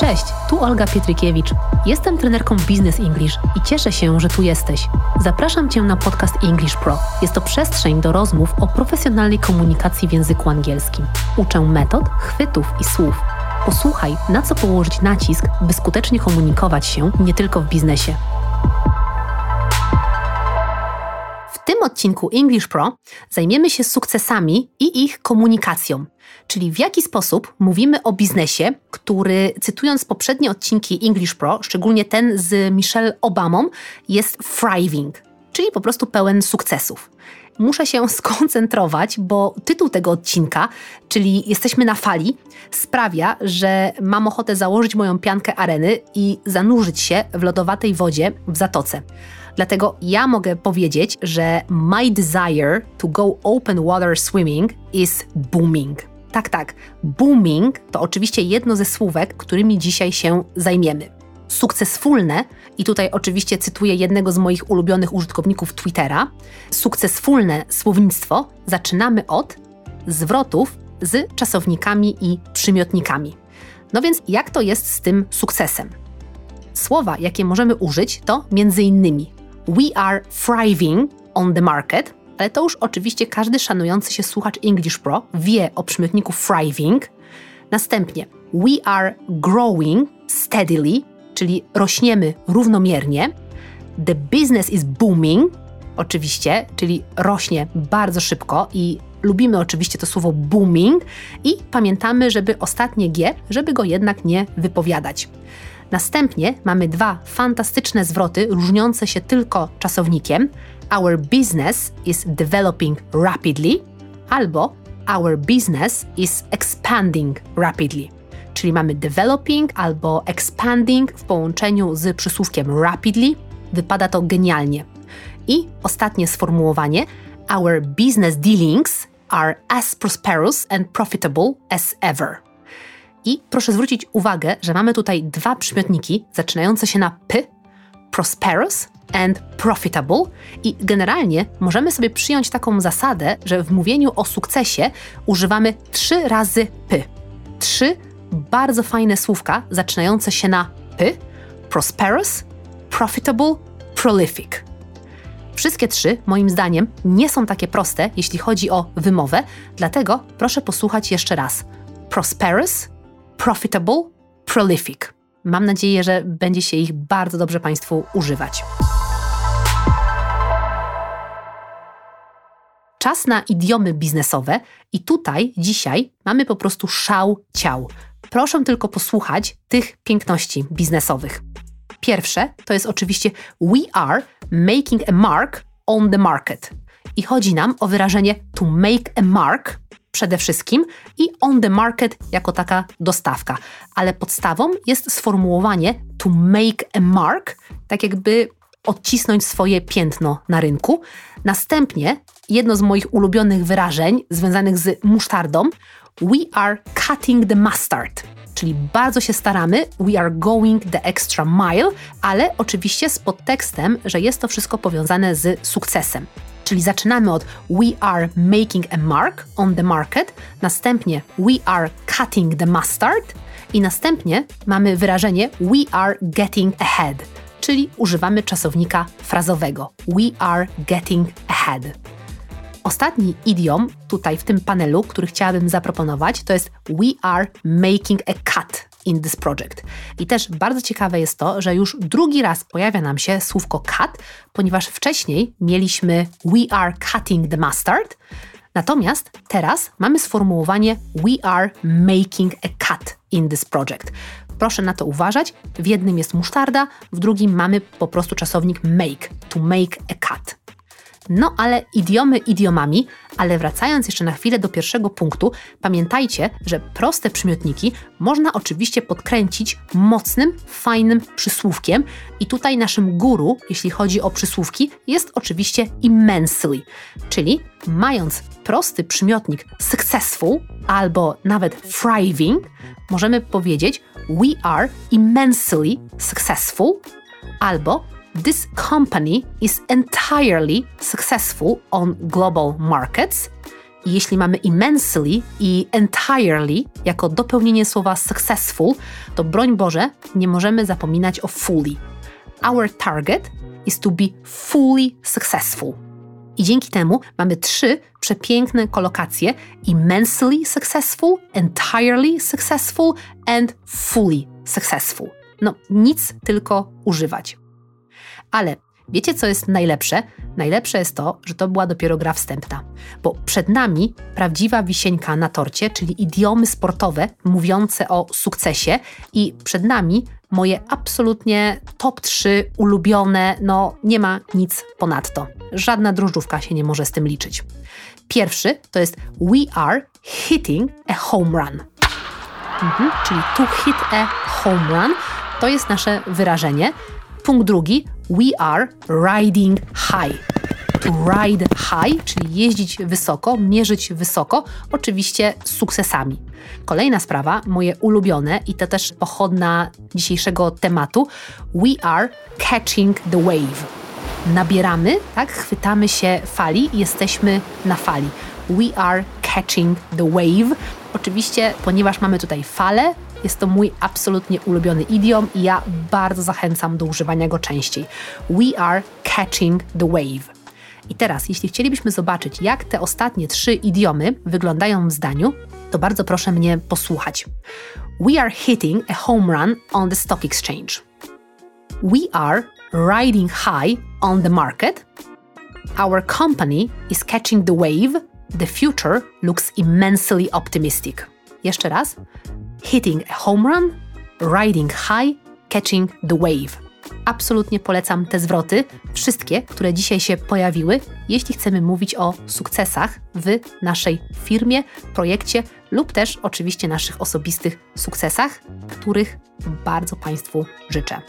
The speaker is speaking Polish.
Cześć, tu Olga Pietrykiewicz. Jestem trenerką Business English i cieszę się, że tu jesteś. Zapraszam Cię na podcast English Pro. Jest to przestrzeń do rozmów o profesjonalnej komunikacji w języku angielskim. Uczę metod, chwytów i słów. Posłuchaj, na co położyć nacisk, by skutecznie komunikować się nie tylko w biznesie. Tym odcinku English Pro zajmiemy się sukcesami i ich komunikacją, czyli w jaki sposób mówimy o biznesie, który, cytując poprzednie odcinki English Pro, szczególnie ten z Michelle Obamą, jest thriving, czyli po prostu pełen sukcesów. Muszę się skoncentrować, bo tytuł tego odcinka, czyli Jesteśmy na fali, sprawia, że mam ochotę założyć moją piankę areny i zanurzyć się w lodowatej wodzie w zatoce. Dlatego ja mogę powiedzieć, że my desire to go open water swimming is booming. Tak, tak. Booming to oczywiście jedno ze słówek, którymi dzisiaj się zajmiemy. Sukcesfulne, i tutaj oczywiście cytuję jednego z moich ulubionych użytkowników Twittera, sukcesfulne słownictwo zaczynamy od zwrotów z czasownikami i przymiotnikami. No więc jak to jest z tym sukcesem? Słowa, jakie możemy użyć, to innymi We are thriving on the market, ale to już oczywiście każdy szanujący się słuchacz English Pro wie o przymiotniku thriving. Następnie we are growing steadily, czyli rośniemy równomiernie. The business is booming, oczywiście, czyli rośnie bardzo szybko i lubimy oczywiście to słowo booming i pamiętamy, żeby ostatnie G, żeby go jednak nie wypowiadać. Następnie mamy dwa fantastyczne zwroty, różniące się tylko czasownikiem. Our business is developing rapidly albo Our business is expanding rapidly. Czyli mamy developing albo expanding w połączeniu z przysłówkiem rapidly. Wypada to genialnie. I ostatnie sformułowanie: Our business dealings are as prosperous and profitable as ever. I proszę zwrócić uwagę, że mamy tutaj dwa przymiotniki zaczynające się na p, prosperous and profitable i generalnie możemy sobie przyjąć taką zasadę, że w mówieniu o sukcesie używamy trzy razy p. Trzy bardzo fajne słówka zaczynające się na p, prosperous, profitable, prolific. Wszystkie trzy, moim zdaniem, nie są takie proste, jeśli chodzi o wymowę, dlatego proszę posłuchać jeszcze raz. Prosperous, profitable, prolific. Mam nadzieję, że będzie się ich bardzo dobrze Państwu używać. Czas na idiomy biznesowe i tutaj dzisiaj mamy po prostu szał ciał. Proszę tylko posłuchać tych piękności biznesowych. Pierwsze to jest oczywiście we are making a mark on the market. I chodzi nam o wyrażenie to make a mark przede wszystkim i on the market jako taka dostawka. Ale podstawą jest sformułowanie to make a mark, tak jakby odcisnąć swoje piętno na rynku. Następnie jedno z moich ulubionych wyrażeń związanych z musztardą we are cutting the mustard. Czyli bardzo się staramy, we are going the extra mile, ale oczywiście z podtekstem, że jest to wszystko powiązane z sukcesem. Czyli zaczynamy od we are making a mark on the market, następnie we are cutting the mustard i następnie mamy wyrażenie we are getting ahead, czyli używamy czasownika frazowego we are getting ahead. Ostatni idiom tutaj w tym panelu, który chciałabym zaproponować, to jest we are making a cut in this project. I też bardzo ciekawe jest to, że już drugi raz pojawia nam się słówko cut, ponieważ wcześniej mieliśmy we are cutting the mustard, natomiast teraz mamy sformułowanie we are making a cut in this project. Proszę na to uważać. W jednym jest musztarda, w drugim mamy po prostu czasownik make, to make a cut. No ale idiomy idiomami, ale wracając jeszcze na chwilę do pierwszego punktu, pamiętajcie, że proste przymiotniki można oczywiście podkręcić mocnym, fajnym przysłówkiem. I tutaj naszym guru, jeśli chodzi o przysłówki, jest oczywiście immensely, czyli mając prosty przymiotnik successful albo nawet thriving, możemy powiedzieć we are immensely successful albo this company is entirely successful on global markets, jeśli mamy immensely i entirely jako dopełnienie słowa successful, to broń Boże, nie możemy zapominać o fully. Our target is to be fully successful. I dzięki temu mamy trzy przepiękne kolokacje: immensely successful, entirely successful and fully successful. No, nic tylko używać. Ale wiecie, co jest najlepsze? Najlepsze jest to, że to była dopiero gra wstępna, bo przed nami prawdziwa wisienka na torcie, czyli idiomy sportowe mówiące o sukcesie, i przed nami moje absolutnie top 3 ulubione, no nie ma nic ponadto. Żadna drożdżówka się nie może z tym liczyć. Pierwszy to jest We are hitting a home run. Mhm, czyli to hit a home run to jest nasze wyrażenie. Punkt drugi, we are riding high. To ride high, czyli jeździć wysoko, mierzyć wysoko, oczywiście z sukcesami. Kolejna sprawa, moje ulubione i to też pochodna dzisiejszego tematu, we are catching the wave. Nabieramy, tak, chwytamy się fali, jesteśmy na fali. We are catching the wave. Oczywiście, ponieważ mamy tutaj falę, jest to mój absolutnie ulubiony idiom i ja bardzo zachęcam do używania go częściej. We are catching the wave. I teraz, jeśli chcielibyśmy zobaczyć, jak te ostatnie trzy idiomy wyglądają w zdaniu, to bardzo proszę mnie posłuchać. We are hitting a home run on the stock exchange. We are riding high on the market. Our company is catching the wave. The future looks immensely optimistic. Jeszcze raz hitting a home run, riding high, catching the wave. Absolutnie polecam te zwroty, wszystkie, które dzisiaj się pojawiły, jeśli chcemy mówić o sukcesach w naszej firmie, projekcie lub też oczywiście naszych osobistych sukcesach, których bardzo Państwu życzę.